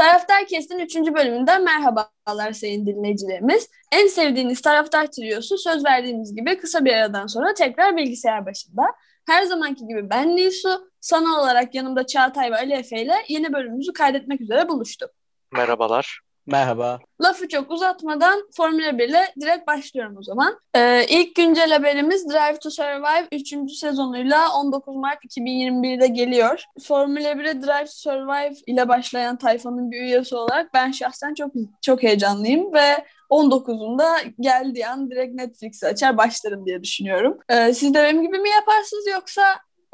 Taraftar Kestin 3. bölümünden merhabalar sayın dinleyicilerimiz. En sevdiğiniz taraftar triosu söz verdiğimiz gibi kısa bir aradan sonra tekrar bilgisayar başında. Her zamanki gibi ben Nisu, sana olarak yanımda Çağatay ve Ali Efe ile yeni bölümümüzü kaydetmek üzere buluştuk. Merhabalar. Merhaba. Lafı çok uzatmadan Formula 1 ile direkt başlıyorum o zaman. Ee, ilk güncel haberimiz Drive to Survive 3. sezonuyla 19 Mart 2021'de geliyor. Formula 1'e Drive to Survive ile başlayan tayfanın bir üyesi olarak ben şahsen çok çok heyecanlıyım ve 19'unda geldiği an direkt Netflix'i açar başlarım diye düşünüyorum. Ee, siz de benim gibi mi yaparsınız yoksa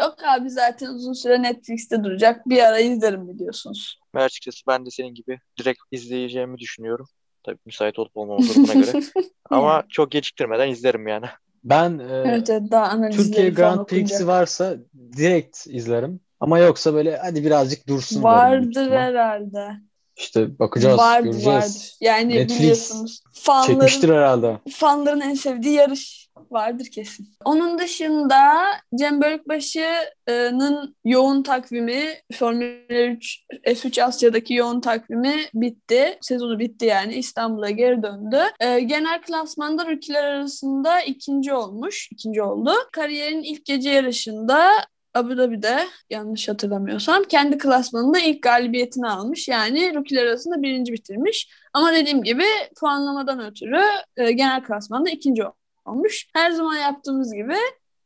Yok abi zaten uzun süre Netflix'te duracak. Bir ara izlerim mi diyorsunuz? Ben açıkçası ben de senin gibi direkt izleyeceğimi düşünüyorum. Tabii müsait olup olmama durumuna göre. Ama çok geciktirmeden izlerim yani. Ben e, evet, daha Türkiye Grand Prix'si varsa direkt izlerim. Ama yoksa böyle hadi birazcık dursun. Vardır herhalde. İşte bakacağız, vardır, göreceğiz. Vardır. Yani Netflix biliyorsunuz. Fanların, çekmiştir herhalde. Fanların en sevdiği yarış vardır kesin. Onun dışında Cem Bölükbaşı'nın yoğun takvimi Formula 3 F3 Asya'daki yoğun takvimi bitti. Sezonu bitti yani İstanbul'a geri döndü. Ee, genel klasmanda rookiler arasında ikinci olmuş. ikinci oldu. Kariyerin ilk gece yarışında Abu Dhabi'de yanlış hatırlamıyorsam kendi klasmanında ilk galibiyetini almış. Yani rookie'ler arasında birinci bitirmiş. Ama dediğim gibi puanlamadan ötürü e, genel klasmanda ikinci olmuş. Her zaman yaptığımız gibi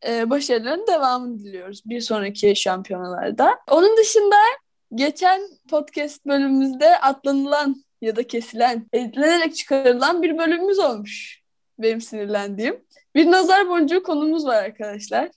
e, başarıların devamını diliyoruz bir sonraki şampiyonalarda. Onun dışında geçen podcast bölümümüzde atlanılan ya da kesilen, editlenerek çıkarılan bir bölümümüz olmuş. Benim sinirlendiğim. Bir nazar boncuğu konumuz var arkadaşlar.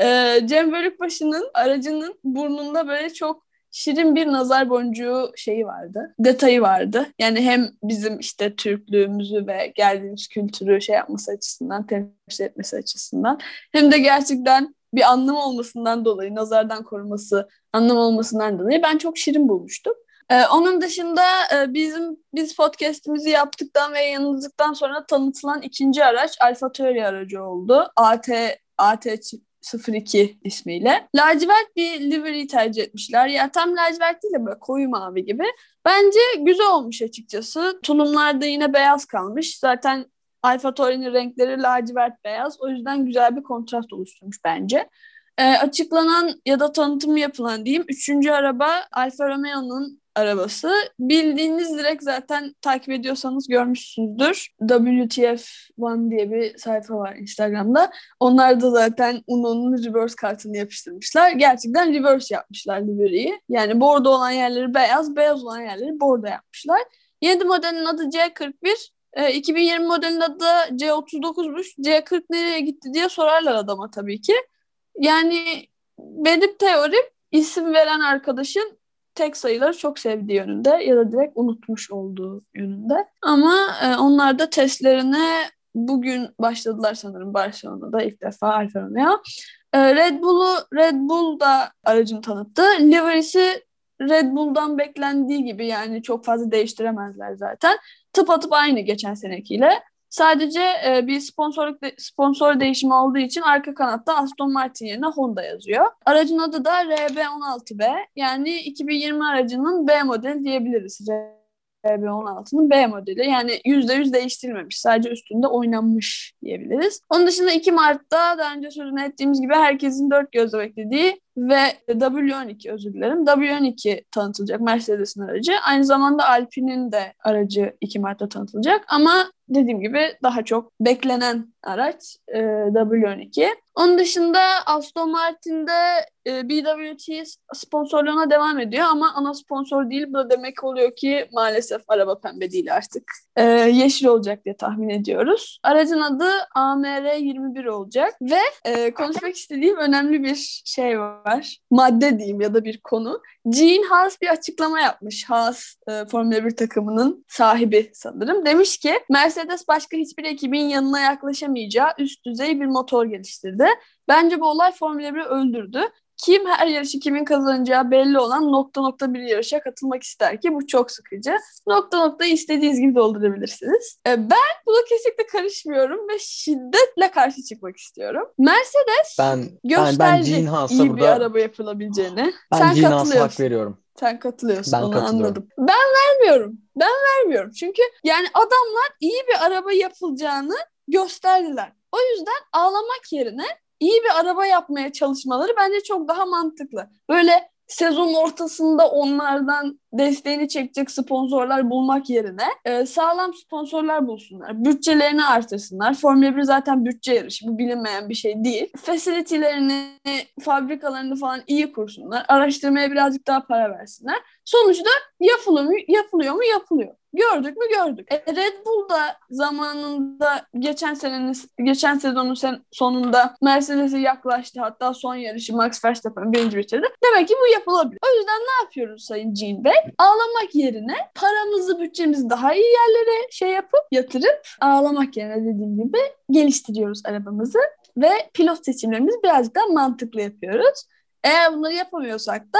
Ee, Cem Bölükbaşı'nın aracının burnunda böyle çok şirin bir nazar boncuğu şeyi vardı. Detayı vardı. Yani hem bizim işte Türklüğümüzü ve geldiğimiz kültürü şey yapması açısından, temsil etmesi açısından hem de gerçekten bir anlam olmasından dolayı, nazardan koruması, anlam olmasından dolayı ben çok şirin bulmuştum. Ee, onun dışında e, bizim biz podcast'imizi yaptıktan ve yayınladıktan sonra tanıtılan ikinci araç Alfa Tauri aracı oldu. AT AT 02 ismiyle. Lacivert bir livery tercih etmişler. Ya tam lacivert değil de böyle koyu mavi gibi. Bence güzel olmuş açıkçası. Tulumlarda yine beyaz kalmış. Zaten Alfa Tauri'nin renkleri lacivert beyaz. O yüzden güzel bir kontrast oluşturmuş bence. E, açıklanan ya da tanıtım yapılan diyeyim. Üçüncü araba Alfa Romeo'nun arabası. Bildiğiniz direkt zaten takip ediyorsanız görmüşsünüzdür. WTF One diye bir sayfa var Instagram'da. Onlar da zaten Uno'nun reverse kartını yapıştırmışlar. Gerçekten reverse yapmışlar livery'yi. Yani bordo olan yerleri beyaz, beyaz olan yerleri bordo yapmışlar. Yeni modelin adı C41. E, 2020 modelin adı da C39'muş. C40 nereye gitti diye sorarlar adama tabii ki. Yani benim teorim isim veren arkadaşın tek sayıları çok sevdiği yönünde ya da direkt unutmuş olduğu yönünde. Ama e, onlar da testlerine bugün başladılar sanırım Barcelona'da ilk defa Alfa Romeo. E, Red Bull'u Red Bull da aracını tanıttı. Livery'si Red Bull'dan beklendiği gibi yani çok fazla değiştiremezler zaten. Tıpatıp aynı geçen senekiyle. Sadece e, bir sponsorluk de, sponsor değişimi olduğu için arka kanatta Aston Martin yerine Honda yazıyor. Aracın adı da RB16B. Yani 2020 aracının B modeli diyebiliriz. RB16'nın B modeli. Yani %100 değiştirilmemiş. Sadece üstünde oynanmış diyebiliriz. Onun dışında 2 Mart'ta daha önce sözünü ettiğimiz gibi herkesin dört gözle beklediği ve W12 özür dilerim. W12 tanıtılacak Mercedes'in aracı. Aynı zamanda Alpine'in de aracı 2 Mart'ta tanıtılacak ama dediğim gibi daha çok beklenen araç e, W12. Onun dışında Aston Martin'de e, BWT sponsorluğuna devam ediyor ama ana sponsor değil. Bu da demek oluyor ki maalesef araba pembe değil artık. E, yeşil olacak diye tahmin ediyoruz. Aracın adı AMR21 olacak ve e, konuşmak istediğim önemli bir şey var. Madde diyeyim ya da bir konu. Gene Haas bir açıklama yapmış. Haas e, Formula 1 takımının sahibi sanırım. Demiş ki Mercedes başka hiçbir ekibin yanına yaklaşamayacağı üst düzey bir motor geliştirdi. Bence bu olay Formula 1'i öldürdü. Kim her yarışı kimin kazanacağı belli olan nokta nokta bir yarışa katılmak ister ki bu çok sıkıcı. Nokta nokta istediğiniz gibi doldurabilirsiniz. E, ben buna kesinlikle karışmıyorum ve şiddetle karşı çıkmak istiyorum. Mercedes ben, gösterdi ben, ben iyi bir araba yapılabileceğini. Ben Sen Gene hak veriyorum. Sen katılıyorsun Ben onu anladım. Ben vermiyorum. Ben vermiyorum. Çünkü yani adamlar iyi bir araba yapılacağını gösterdiler. O yüzden ağlamak yerine iyi bir araba yapmaya çalışmaları bence çok daha mantıklı. Böyle sezon ortasında onlardan desteğini çekecek sponsorlar bulmak yerine e, sağlam sponsorlar bulsunlar. Bütçelerini artırsınlar. Formula 1 zaten bütçe yarışı. Bu bilinmeyen bir şey değil. Facility'lerini, fabrikalarını falan iyi kursunlar. Araştırmaya birazcık daha para versinler. Sonuçta yapılıyor mu? Yapılıyor mu? Yapılıyor. Gördük mü? Gördük. E, Red Bull da zamanında geçen senenin geçen sezonun sen, sonunda Mercedes'e yaklaştı. Hatta son yarışı Max Verstappen birinci bitirdi. Demek ki bu yapılabilir. O yüzden ne yapıyoruz Sayın Jean Bey? Ağlamak yerine paramızı, bütçemizi daha iyi yerlere şey yapıp yatırıp ağlamak yerine dediğim gibi geliştiriyoruz arabamızı ve pilot seçimlerimizi birazcık daha mantıklı yapıyoruz. Eğer bunları yapamıyorsak da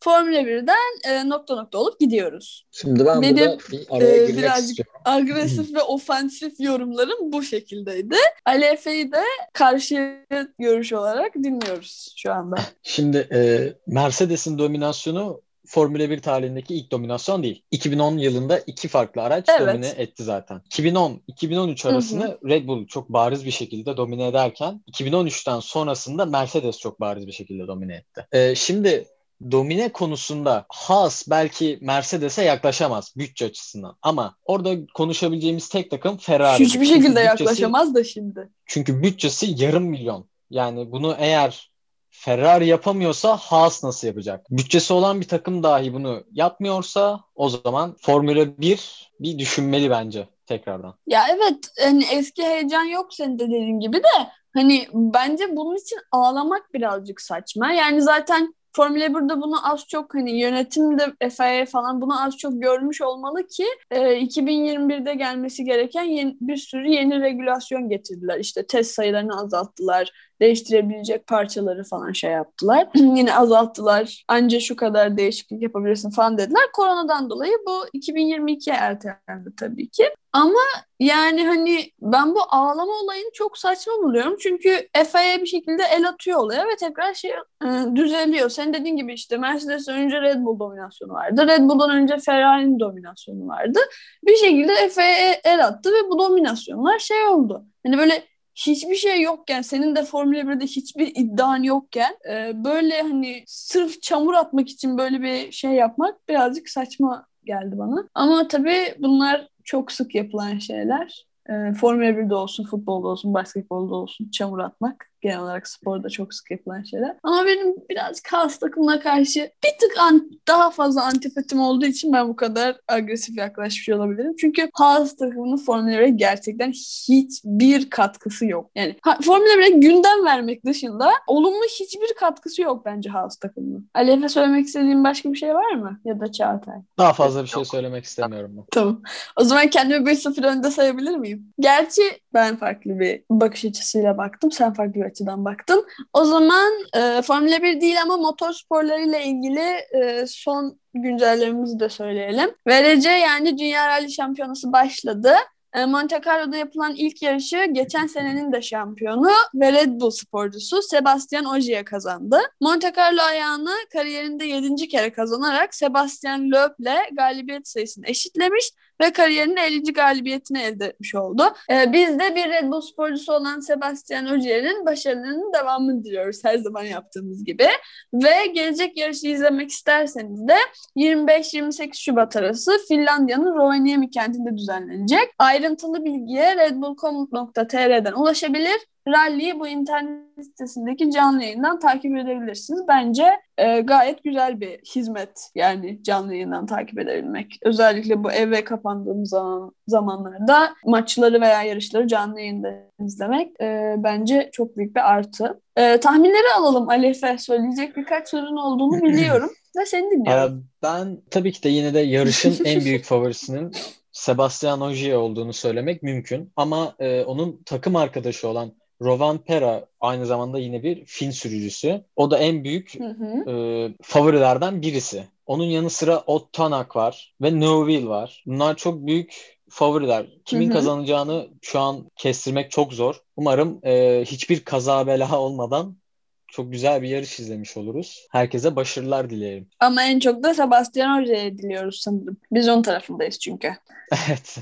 Formula 1'den e, nokta nokta olup gidiyoruz. Şimdi ben Benim, burada bir araya e, girmek birazcık- istiyorum. Agresif ve ofansif yorumlarım bu şekildeydi. Ali Efe'yi de karşı görüş olarak dinliyoruz şu anda. Şimdi e, Mercedes'in dominasyonu Formula 1 tarihindeki ilk dominasyon değil. 2010 yılında iki farklı araç Evet. domine etti zaten. 2010-2013 arasını Red Bull çok bariz bir şekilde domine ederken 2013'ten sonrasında Mercedes çok bariz bir şekilde domine etti. E, şimdi domine konusunda Haas belki Mercedes'e yaklaşamaz bütçe açısından ama orada konuşabileceğimiz tek takım Ferrari. Hiçbir şekilde yaklaşamaz da şimdi. Çünkü bütçesi yarım milyon. Yani bunu eğer Ferrari yapamıyorsa Haas nasıl yapacak? Bütçesi olan bir takım dahi bunu yapmıyorsa o zaman Formula 1 bir düşünmeli bence tekrardan. Ya evet hani eski heyecan yok senin de dediğin gibi de hani bence bunun için ağlamak birazcık saçma. Yani zaten Formula 1'de bunu az çok hani yönetimde FIA falan bunu az çok görmüş olmalı ki e, 2021'de gelmesi gereken yeni, bir sürü yeni regülasyon getirdiler. İşte test sayılarını azalttılar. Değiştirebilecek parçaları falan şey yaptılar. Yine azalttılar. Anca şu kadar değişiklik yapabilirsin falan dediler. Koronadan dolayı bu 2022'ye ertelendi tabii ki. Ama yani hani ben bu ağlama olayını çok saçma buluyorum. Çünkü FIA bir şekilde el atıyor olaya ve tekrar şey e, düzeliyor. Senin dediğin gibi işte Mercedes'ten önce Red Bull dominasyonu vardı. Red Bull'dan önce Ferrari'nin dominasyonu vardı. Bir şekilde FIA el attı ve bu dominasyonlar şey oldu. Hani böyle hiçbir şey yokken, senin de Formula 1'de hiçbir iddian yokken e, böyle hani sırf çamur atmak için böyle bir şey yapmak birazcık saçma geldi bana. Ama tabii bunlar çok sık yapılan şeyler. E, Formula 1'de olsun, futbolda olsun, basketbolda olsun çamur atmak genel olarak sporda çok sık yapılan şeyler. Ama benim birazcık Haas takımına karşı bir tık an, daha fazla antipatim olduğu için ben bu kadar agresif yaklaşmış olabilirim. Çünkü Haas takımının Formula 1'e gerçekten hiçbir katkısı yok. Yani Formula 1'e gündem vermek dışında olumlu hiçbir katkısı yok bence Haas takımının. Alef'e söylemek istediğin başka bir şey var mı? Ya da Çağatay? Daha fazla bir şey söylemek istemiyorum ben. Tamam. O zaman kendimi 1-0 önde sayabilir miyim? Gerçi ben farklı bir bakış açısıyla baktım. Sen farklı bir açıdan baktın. O zaman e, Formula 1 değil ama motor sporlarıyla ilgili e, son güncellememizi de söyleyelim. VRC yani Dünya Rally Şampiyonası başladı. E, Monte Carlo'da yapılan ilk yarışı geçen senenin de şampiyonu ve Red Bull sporcusu Sebastian Ogier kazandı. Monte Carlo ayağını kariyerinde 7. kere kazanarak Sebastian Loeb'le galibiyet sayısını eşitlemiş ve kariyerinin 50. galibiyetini elde etmiş oldu. Ee, biz de bir Red Bull sporcusu olan Sebastian Ogier'in başarılarının devamını diliyoruz her zaman yaptığımız gibi. Ve gelecek yarışı izlemek isterseniz de 25-28 Şubat arası Finlandiya'nın Rovaniemi kentinde düzenlenecek. Ayrıntılı bilgiye redbullcom.tr'den ulaşabilir. Rally'yi bu internet sitesindeki canlı yayından takip edebilirsiniz. Bence e, gayet güzel bir hizmet yani canlı yayından takip edebilmek. Özellikle bu eve kapandığımız zaman, zamanlarda maçları veya yarışları canlı yayında izlemek e, bence çok büyük bir artı. E, tahminleri alalım Alef'e. Söyleyecek birkaç sorun olduğunu biliyorum ve seni dinliyorum. Ee, Ben tabii ki de yine de yarışın en büyük favorisinin Sebastian Ogier olduğunu söylemek mümkün. Ama e, onun takım arkadaşı olan Rovan Pera aynı zamanda yine bir Fin sürücüsü. O da en büyük Hı hı. e, favorilerden birisi. Onun yanı sıra Ott Tanak var ve Neuville var. Bunlar çok büyük favoriler. Kimin Hı hı. kazanacağını şu an kestirmek çok zor. Umarım e, hiçbir kaza bela olmadan Çok güzel bir yarış izlemiş oluruz. Herkese başarılar dileyelim. Ama en çok da Sebastian Hoca'ya diliyoruz sanırım. Biz onun tarafındayız çünkü. evet.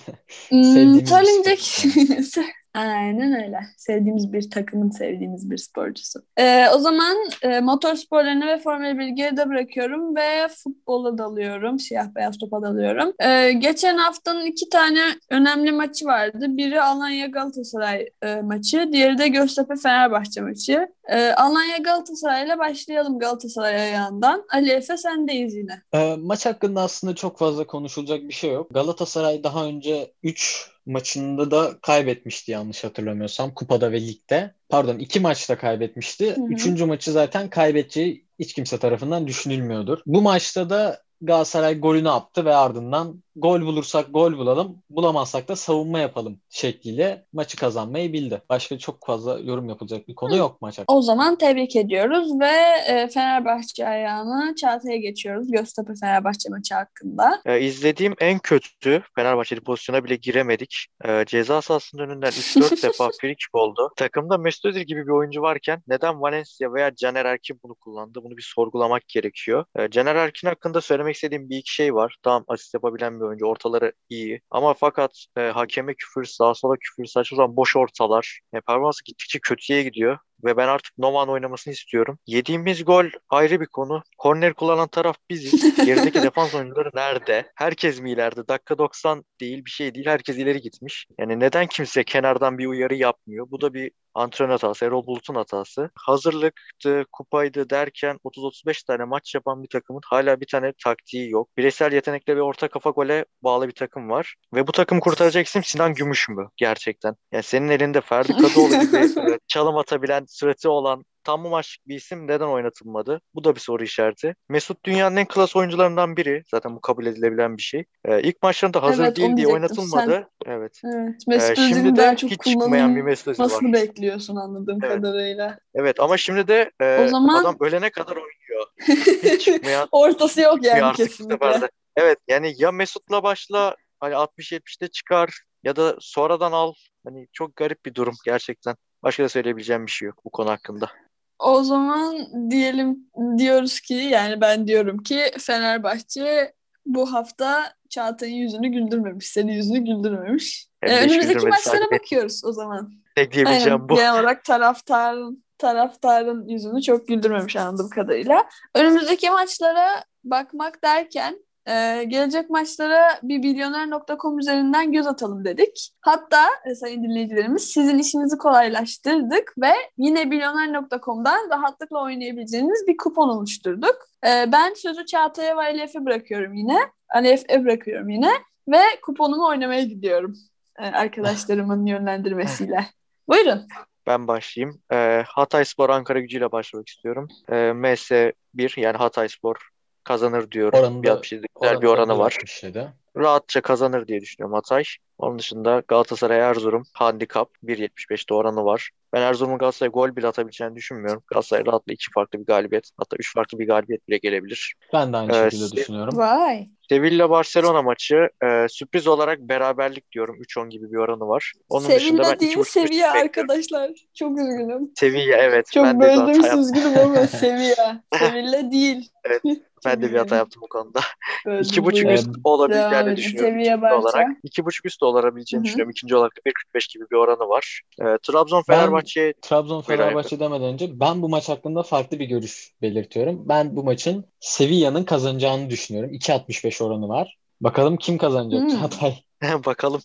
Hmm, Sevdiğimiz söylenecek. Aynen öyle. Sevdiğimiz bir takımın sevdiğimiz bir sporcusu. Ee, o zaman e, motor sporlarını ve Formula 1'i geride bırakıyorum ve futbola dalıyorum. Siyah beyaz topa dalıyorum. Ee, geçen haftanın iki tane önemli maçı vardı. Biri Alanya Galatasaray e, maçı, diğeri de Göztepe Fenerbahçe maçı. Ee, Alanya Galatasaray ile başlayalım Galatasaray ayağından. Ali Efe sendeyiz yine. Ee, maç hakkında aslında çok fazla konuşulacak bir şey yok. Galatasaray daha önce 3 maçında da kaybetmişti yanlış hatırlamıyorsam. Kupada ve ligde. Pardon iki maçta kaybetmişti. Hı hı. Üçüncü maçı zaten kaybedeceği hiç kimse tarafından düşünülmüyordur. Bu maçta da Galatasaray golünü attı ve ardından gol bulursak gol bulalım, bulamazsak da savunma yapalım şekliyle maçı kazanmayı bildi. Başka çok fazla yorum yapılacak bir konu yok maç hakkında. O zaman tebrik ediyoruz ve e, Fenerbahçe ayağını Çağatay'a geçiyoruz. Göztepe Fenerbahçe maçı hakkında. Ee, izlediğim en kötü Fenerbahçeli pozisyona bile giremedik. Ee, ceza sahasının önünden 3-4 defa free kick oldu. Takımda Mesut Özil gibi bir oyuncu varken neden Valencia veya Caner Erkin bunu kullandı? Bunu bir sorgulamak gerekiyor. Ee, Caner Erkin hakkında söylemek istediğim bir iki şey var. Tamam asist yapabilen bir oyuncu. Ortaları iyi. Ama fakat e, hakeme küfür, sağa sola küfür, saçma sapan boş ortalar. E, performansı gittikçe kötüye gidiyor ve ben artık Noman oynamasını istiyorum. Yediğimiz gol ayrı bir konu. Korner kullanan taraf biziz. Gerideki defans oyuncuları nerede? Herkes mi ileride? Dakika 90 değil bir şey değil. Herkes ileri gitmiş. Yani neden kimse kenardan bir uyarı yapmıyor? Bu da bir antrenör hatası, Erol Bulut'un hatası. Hazırlıktı, kupaydı derken 30-35 tane maç yapan bir takımın hala bir tane taktiği yok. Bireysel yetenekle ve orta kafa gole bağlı bir takım var. Ve bu takım kurtaracak isim Sinan Gümüş mü gerçekten? Yani senin elinde Ferdi Kadıoğlu gibi e, çalım atabilen, sürati olan tam bu maçlık bir isim neden oynatılmadı? Bu da bir soru işareti. Mesut dünyanın en klas oyuncularından biri. Zaten bu kabul edilebilen bir şey. Ee, ilk maçlarında hazır Evet, değil diye oynatılmadı. Evet. Evet, Ee, Mesut şimdi Özil'in de çok hiç çıkmayan bir Mesut Özil var. kullanılmasını bekliyorsun anladığım Evet. kadarıyla. Evet ama şimdi de e, O zaman- adam ölene kadar oynuyor. Hiç çıkmayan Ortası yok yani kesinlikle. Evet yani ya Mesut'la başla hani 60-70'te çıkar ya da sonradan al. Hani çok garip bir durum gerçekten. Başka da söyleyebileceğim bir şey yok bu konu hakkında. O zaman diyelim diyoruz ki yani ben diyorum ki Fenerbahçe bu hafta Çağatay'ın yüzünü güldürmemiş. Senin yüzünü güldürmemiş. Ee, önümüzdeki maçlara sadece- bakıyoruz o zaman. Tek diyebileceğim Aynen. bu. Genel olarak taraftarın taraftarın yüzünü çok güldürmemiş anladığım kadarıyla. Önümüzdeki maçlara bakmak derken e, gelecek maçlara bir milyoner.com üzerinden göz atalım dedik. Hatta e, sayın dinleyicilerimiz sizin işinizi kolaylaştırdık ve yine milyoner.com'dan rahatlıkla oynayabileceğiniz bir kupon oluşturduk. E, ben sözü Çağatay'a ve Ali Efe'ye bırakıyorum yine. Ali Efe'ye bırakıyorum yine ve kuponumu oynamaya gidiyorum e, arkadaşlarımın yönlendirmesiyle. Buyurun. Ben başlayayım. Ee, Hatayspor Ankara gücüyle başlamak istiyorum. Ee, MS1 yani Hatayspor kazanır diyorum. Oranı bir da- 67 güzel bir oranı var. 1.67. Rahatça kazanır diye düşünüyorum Hatay. Onun dışında Galatasaray Erzurum handikap 1.75'te oranı var. Ben Erzurum'un Galatasaray gol bile atabileceğini düşünmüyorum. Galatasaray rahatla iki farklı bir galibiyet hatta üç farklı bir galibiyet bile gelebilir. Ben de aynı Evet, şekilde se- düşünüyorum. Vay. Sevilla Barcelona maçı e, sürpriz olarak beraberlik diyorum. 3-10 gibi bir oranı var. Onun dışında ben Sevilla değil 2.5 seviye bekliyorum. arkadaşlar. Çok üzgünüm. Sevilla evet. Çok ben böldüm üzgünüm ama seviye. Sevilla değil. Evet, Ben de bir hata yaptım bu konuda. İki buçuk üst olabileceğini edin. düşünüyorum. İkinci Barça. olarak. İki buçuk üst olabileceğini Hı hı. düşünüyorum. İkinci olarak 1.45 gibi bir oranı var. Ee, Trabzon Fenerbahçe Trabzon Fenerbahçe demeden önce ben bu maç hakkında farklı bir görüş belirtiyorum. Ben bu maçın Sevilla'nın kazanacağını düşünüyorum. 2.65 oranı var. Bakalım kim kazanacak Hmm. Çağatay? bakalım.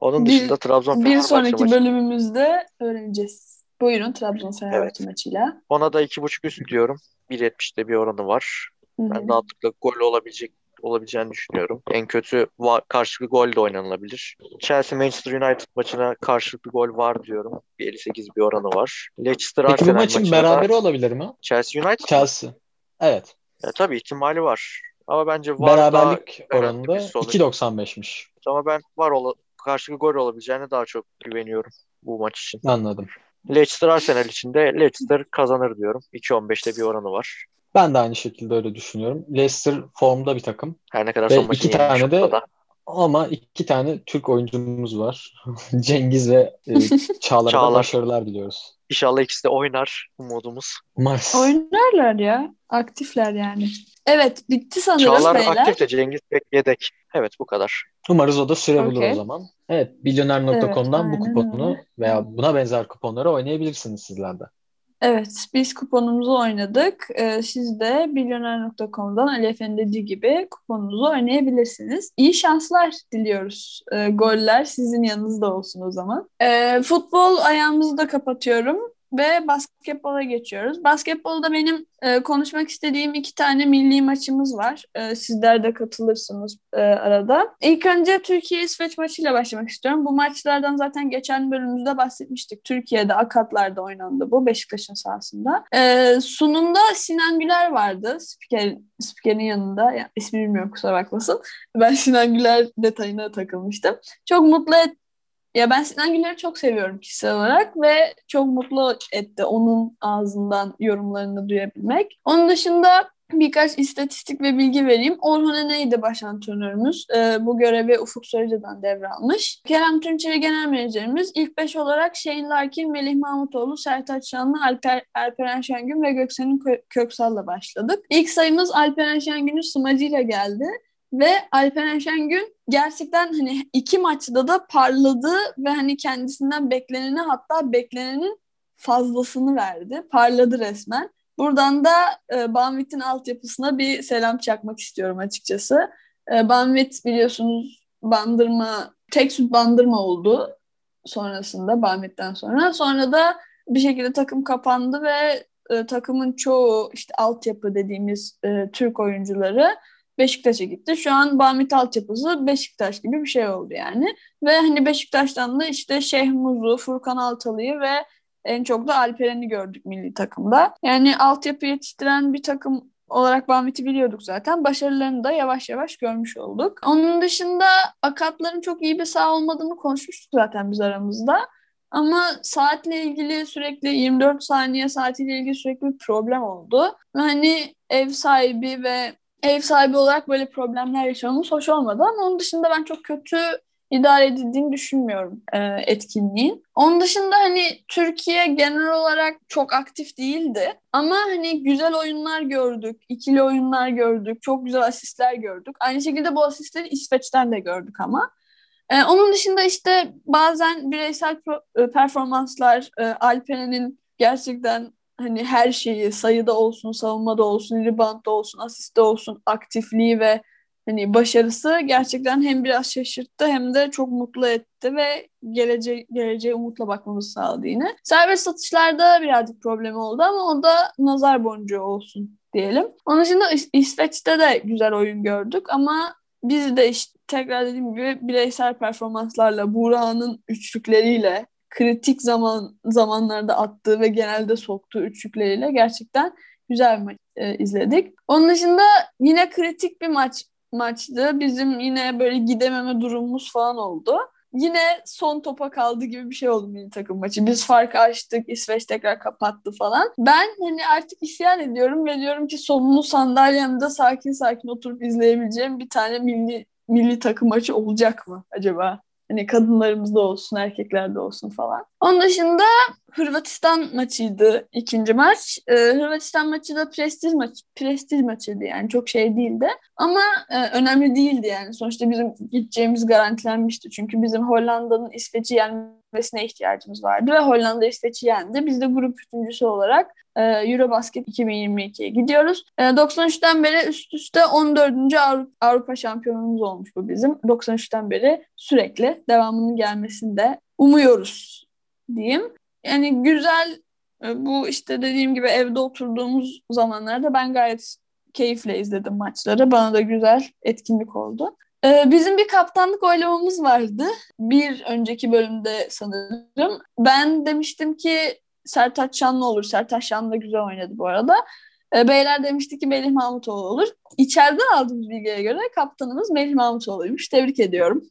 Onun Bir- dışında Trabzon Bir Fenerbahçe sonraki maçı. bölümümüzde öğreneceğiz. Buyurun Trabzon Fenerbahçe maçıyla. Ona da iki buçuk üst diyorum. 1.70'te bir oranı var. Ben rahatlıkla gol olabilecek olabileceğini düşünüyorum. En kötü va- karşılıklı gol de oynanılabilir. Chelsea Manchester United maçına karşılıklı gol var diyorum. Bir 58 bir oranı var. Leicester Peki bu Arsenal maçın maçına da beraberi olabilir mi? Chelsea United? Chelsea. Evet. Ya, tabii ihtimali var. Ama bence var Beraberlik oranında bir sonuç. 2.95'miş. Ama ben var ola karşılıklı gol olabileceğine daha çok güveniyorum bu maç için. Anladım. Leicester Arsenal için de Leicester kazanır diyorum. 2.15'te bir oranı var. Ben de aynı şekilde öyle düşünüyorum. Leicester formda bir takım. Her ne kadar Ve son maçını iki tane de da. ama iki tane Türk oyuncumuz var. Cengiz ve e, Çağlar'a da Çağlar. başarılar diliyoruz. İnşallah ikisi de oynar umudumuz. Umarız. Oynarlar ya. Aktifler yani. Evet bitti sanırım Çağlar beyler. aktif de Cengiz pek yedek. Evet bu kadar. Umarız o da süre bulur Okey. o zaman. Evet, milyoner.com'dan Evet, bu kuponu öyle. veya buna benzer kuponları oynayabilirsiniz sizler de. Evet, biz kuponumuzu oynadık. Ee, siz de milyoner.com'dan Ali Efendi dediği gibi kuponunuzu oynayabilirsiniz. İyi şanslar diliyoruz. Ee, goller sizin yanınızda olsun o zaman. Ee, futbol ayağımızı da kapatıyorum ve basketbola geçiyoruz. Basketbolda benim e, konuşmak istediğim iki tane milli maçımız var. E, sizler de katılırsınız e, arada. İlk önce Türkiye-İsveç maçıyla başlamak istiyorum. Bu maçlardan zaten geçen bölümümüzde bahsetmiştik. Türkiye'de Akatlar'da oynandı bu Beşiktaş'ın sahasında. E, sunumda Sinan Güler vardı. Spiker, spikerin yanında. Ya, ismi bilmiyorum kusura bakmasın. Ben Sinan Güler detayına takılmıştım. Çok mutlu et, ya ben Sinan Güler'i çok seviyorum kişisel olarak ve çok mutlu etti onun ağzından yorumlarını duyabilmek. Onun dışında birkaç istatistik ve bilgi vereyim. Orhun Eney'di baş antrenörümüz. Ee, bu görevi Ufuk Sarıcı'dan devralmış. Kerem Tunçeri genel menajerimiz. İlk beş olarak Shane Larkin, Melih Mahmutoğlu, Sertaç Şanlı, Alper, Alperen Şengün ve Göksel'in Kö- Köksal'la başladık. İlk sayımız Alperen Şengün'ün smacıyla geldi. Ve Alperen Şengün gerçekten hani iki maçta da parladı ve hani kendisinden bekleneni hatta beklenenin fazlasını verdi. Parladı resmen. Buradan da e, Banvit'in altyapısına bir selam çakmak istiyorum açıkçası. E, Banvit biliyorsunuz bandırma, tek süt bandırma oldu sonrasında Banvit'ten sonra. Sonra da bir şekilde takım kapandı ve e, takımın çoğu işte altyapı dediğimiz e, Türk oyuncuları Beşiktaş'a gitti. Şu an Bamit altyapısı Beşiktaş gibi bir şey oldu yani. Ve hani Beşiktaş'tan da işte Şeyh Muzu, Furkan Altalı'yı ve en çok da Alperen'i gördük milli takımda. Yani altyapı yetiştiren bir takım olarak Banvit'i biliyorduk zaten. Başarılarını da yavaş yavaş görmüş olduk. Onun dışında Akatların çok iyi bir saha olmadığını konuşmuştuk zaten biz aramızda. Ama saatle ilgili sürekli 24 saniye saatiyle ilgili sürekli bir problem oldu. Hani ev sahibi ve ev sahibi olarak böyle problemler yaşamamız hoş olmadı ama onun dışında ben çok kötü idare edildiğini düşünmüyorum e, etkinliğin. Onun dışında hani Türkiye genel olarak çok aktif değildi ama hani güzel oyunlar gördük, ikili oyunlar gördük, çok güzel asistler gördük. Aynı şekilde bu asistleri İsveç'ten de gördük ama. E, onun dışında işte bazen bireysel e, performanslar, e, Alperen'in gerçekten hani her şeyi sayıda olsun, savunmada olsun, reboundda olsun, asiste olsun, aktifliği ve hani başarısı gerçekten hem biraz şaşırttı hem de çok mutlu etti ve geleceğe, geleceğe umutla bakmamızı sağladı yine. Serbest satışlarda birazcık problem oldu ama o da nazar boncuğu olsun diyelim. Onun dışında İs- İsveç'te de güzel oyun gördük ama biz de işte tekrar dediğim gibi bireysel performanslarla, Buğra'nın üçlükleriyle, kritik zaman zamanlarda attığı ve genelde soktuğu üçlükleriyle gerçekten güzel bir maç e, izledik. Onun dışında yine kritik bir maç maçtı. Bizim yine böyle gidememe durumumuz falan oldu. Yine son topa kaldı gibi bir şey oldu milli takım maçı. Biz farkı açtık, İsveç tekrar kapattı falan. Ben hani artık isyan ediyorum ve diyorum ki sonunu sandalyemde sakin sakin oturup izleyebileceğim bir tane milli milli takım maçı olacak mı acaba? Hani kadınlarımızda olsun, erkeklerde olsun falan. Onun dışında Hırvatistan maçıydı ikinci maç. Ee, Hırvatistan maçı da prestij maçı, prestij maçıydı yani çok şey değildi. Ama e, önemli değildi yani. Sonuçta bizim gideceğimiz garantilenmişti. Çünkü bizim Hollanda'nın İsveç'i yenmesine ihtiyacımız vardı ve Hollanda İsveç'i yendi. Biz de grup üçüncüsü olarak e, Eurobasket 2022'ye gidiyoruz. E, 93'ten beri üst üste 14. Avrupa, Avrupa şampiyonumuz olmuş bu bizim. 93'ten beri sürekli devamının gelmesini de umuyoruz diyeyim. Yani güzel e, bu işte dediğim gibi evde oturduğumuz zamanlarda ben gayet keyifle izledim maçları. Bana da güzel etkinlik oldu. Ee, bizim bir kaptanlık oylamamız vardı. Bir önceki bölümde sanırım. Ben demiştim ki Sertaç Şanlı olur. Sertaç Şanlı da güzel oynadı bu arada. Ee, beyler demişti ki Melih Mahmutoğlu olur. İçeriden aldığımız bilgiye göre kaptanımız Melih Mahmutoğlu'ymuş. Tebrik ediyorum.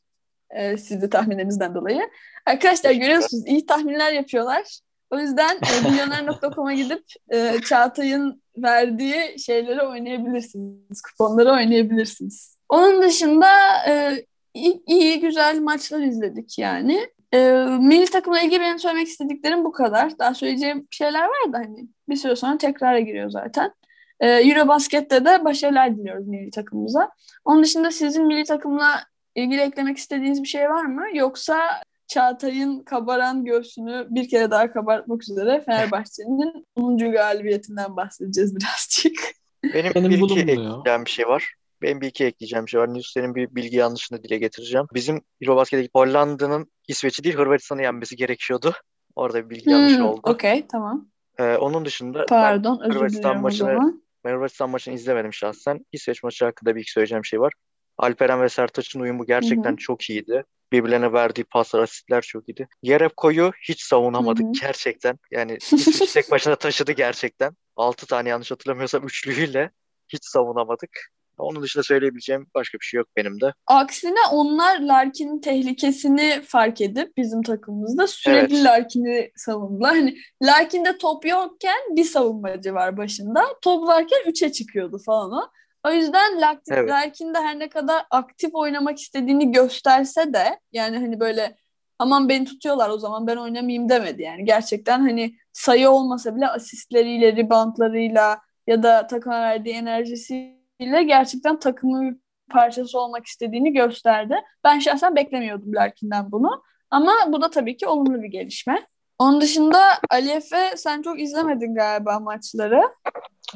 Sizi tahminlerinizden dolayı. Arkadaşlar görüyorsunuz iyi tahminler yapıyorlar. O yüzden e, milyoner.com'a gidip e, Çağatay'ın verdiği şeyleri oynayabilirsiniz. Kuponları oynayabilirsiniz. Onun dışında e, iyi, iyi, güzel maçlar izledik yani. E, milli takımla ilgili benim söylemek istediklerim bu kadar. Daha söyleyeceğim şeyler var da hani bir süre sonra tekrara giriyor zaten. E, Eurobasket'te de başarılar diliyoruz milli takımımıza. Onun dışında sizin milli takımla ilgili eklemek istediğiniz bir şey var mı? Yoksa Çağatay'ın kabaran göğsünü bir kere daha kabartmak üzere Fenerbahçe'nin 10. galibiyetinden bahsedeceğiz birazcık. Benim, Benim bir iki ekleyeceğim bir şey var. Benim bir iki ekleyeceğim bir şey var. Nils senin bir bilgi yanlışını dile getireceğim. Bizim Eurobasket'teki Hollanda'nın İsveç'i değil Hırvatistan'ı yenmesi gerekiyordu. Orada bir bilgi yanlışı Hmm, oldu. Okey tamam. Ee, onun dışında ben, Pardon özür Hırvatistan maçını- ben Hırvatistan maçını izlemedim şahsen. İsveç maçı hakkında bir iki söyleyeceğim şey var. Alperen ve Sertaç'ın uyumu gerçekten Hı hı. çok iyiydi. Birbirlerine verdiği paslar, asistler çok iyiydi. Yerevko'yu hiç savunamadık Hı hı. gerçekten. Yani İsveç tek başına taşıdı gerçekten. 6 tane yanlış hatırlamıyorsam üçlüyle hiç savunamadık. Onun dışında söyleyebileceğim başka bir şey yok benim de. Aksine onlar Larkin'in tehlikesini fark edip bizim takımımızda sürekli Evet. Larkin'i savundular. Hani Larkin'de top yokken bir savunmacı var başında. Top varken 3'e çıkıyordu falan o. O yüzden Larkin, Evet. Larkin de her ne kadar aktif oynamak istediğini gösterse de yani hani böyle aman beni tutuyorlar o zaman ben oynamayayım demedi yani. Gerçekten hani sayı olmasa bile asistleriyle, reboundlarıyla ya da takıma verdiği enerjisiyle gerçekten takımın bir parçası olmak istediğini gösterdi. Ben şahsen beklemiyordum Larkin'den bunu. Ama bu da tabii ki olumlu bir gelişme. Onun dışında Ali Efe sen çok izlemedin galiba maçları.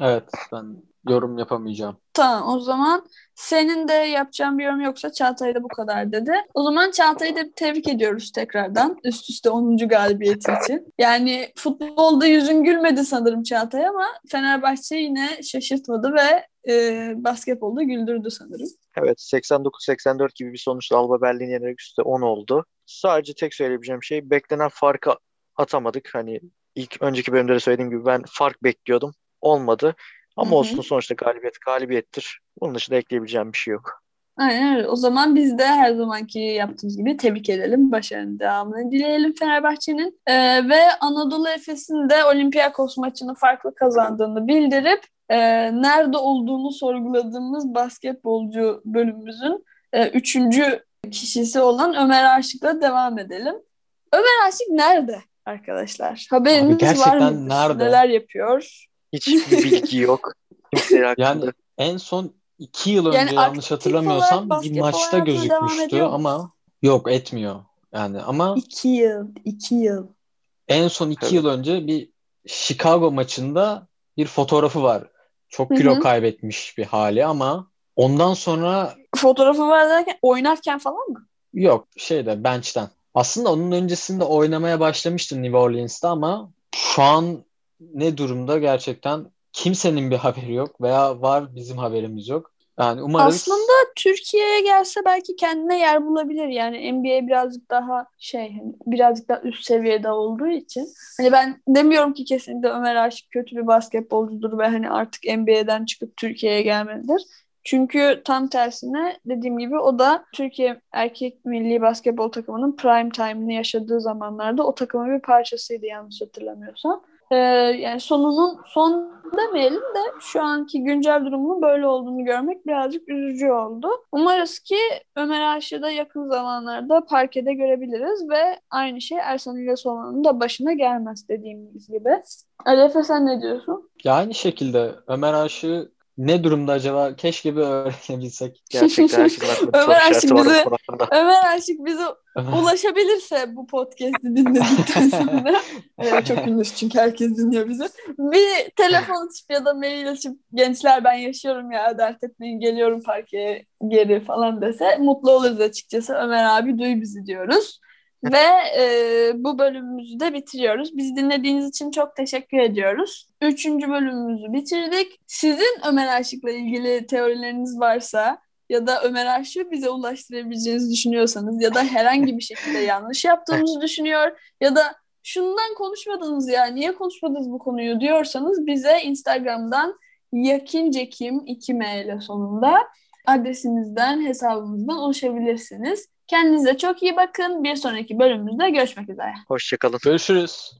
Evet ben yorum yapamayacağım. Tamam o zaman senin de yapacağın bir yorum yoksa Çağatay da bu kadar dedi. O zaman Çağatay'ı da tebrik ediyoruz tekrardan üst üste 10. galibiyeti için. Yani futbolda yüzün gülmedi sanırım Çağatay ama Fenerbahçe yine şaşırtmadı ve e, basketbolda güldürdü sanırım. Evet 89-84 gibi bir sonuçla Alba Berlin yenerek üstte 10 oldu. Sadece tek söyleyebileceğim şey beklenen farkı atamadık. Hani ilk önceki bölümde de söylediğim gibi ben fark bekliyordum. Olmadı. Ama Hı hı. olsun sonuçta galibiyet galibiyettir. Bunun dışında ekleyebileceğim bir şey yok. Aynen öyle. O zaman biz de her zamanki yaptığımız gibi tebrik edelim. Başarının devamını dileyelim Fenerbahçe'nin. Ee, ve Anadolu Efes'in de Olympiakos maçını farklı kazandığını bildirip e, nerede olduğunu sorguladığımız basketbolcu bölümümüzün e, üçüncü kişisi olan Ömer Aşık'la devam edelim. Ömer Aşık nerede arkadaşlar? Haberiniz Abi gerçekten var mı? nerede? Neler yapıyor? Hiçbir bilgi yok. Hakkında. Yani en son iki yıl Yani önce yanlış hatırlamıyorsam bir maçta gözükmüştü ama yok etmiyor. Yani ama İki yıl. iki yıl. en son iki Evet. yıl önce bir Chicago maçında bir fotoğrafı var. Çok kilo hı. kaybetmiş bir hali ama ondan sonra Fotoğrafı var derken oynarken falan mı? yok şeyde bench'ten. Aslında onun öncesinde oynamaya başlamıştı New Orleans'ta ama şu an ne durumda gerçekten kimsenin bir haberi yok veya var bizim haberimiz yok. Yani umarız Aslında Türkiye'ye gelse belki kendine yer bulabilir. Yani NBA birazcık daha şey hani birazcık daha üst seviyede olduğu için. Hani ben demiyorum ki kesinlikle Ömer Aşık kötü bir basketbolcudur ve hani artık NBA'den çıkıp Türkiye'ye gelmelidir. Çünkü tam tersine dediğim gibi o da Türkiye erkek milli basketbol takımının prime time'ını yaşadığı zamanlarda o takımın bir parçasıydı yanlış hatırlamıyorsam. Ee, yani sonunun son demeyelim de şu anki güncel durumunun böyle olduğunu görmek birazcık üzücü oldu. Umarız ki Ömer Aşık'ı da yakın zamanlarda parkede görebiliriz ve aynı şey Ersan İlyasova'nın da başına gelmez dediğimiz gibi. Ali Efe sen ne diyorsun? ya aynı şekilde Ömer Aşık ne durumda acaba? Keşke bir öğrenebilsek. Gerçekten Ömer Aşık konuda. Ömer Aşık bize ulaşabilirse bu podcast'i dinledikten sonra çok ünlüyüz çünkü herkes dinliyor bizi. Bir telefon açıp ya da mail açıp gençler ben yaşıyorum ya dert etmeyin geliyorum parkeye geri falan dese mutlu oluruz açıkçası. Ömer abi duy bizi diyoruz. Ve e, bu bölümümüzü de bitiriyoruz. Bizi dinlediğiniz için çok teşekkür ediyoruz. Üçüncü bölümümüzü bitirdik. Sizin Ömer Aşık'la ilgili teorileriniz varsa ya da Ömer Aşık'ı bize ulaştırabileceğinizi düşünüyorsanız ya da herhangi bir şekilde yanlış yaptığımızı düşünüyor ya da şundan konuşmadınız ya niye konuşmadınız bu konuyu diyorsanız bize Instagram'dan yakincekim 2M ile sonunda adresimizden hesabımızdan ulaşabilirsiniz. Kendinize çok iyi bakın. Bir sonraki bölümümüzde görüşmek üzere. Hoşçakalın. Görüşürüz.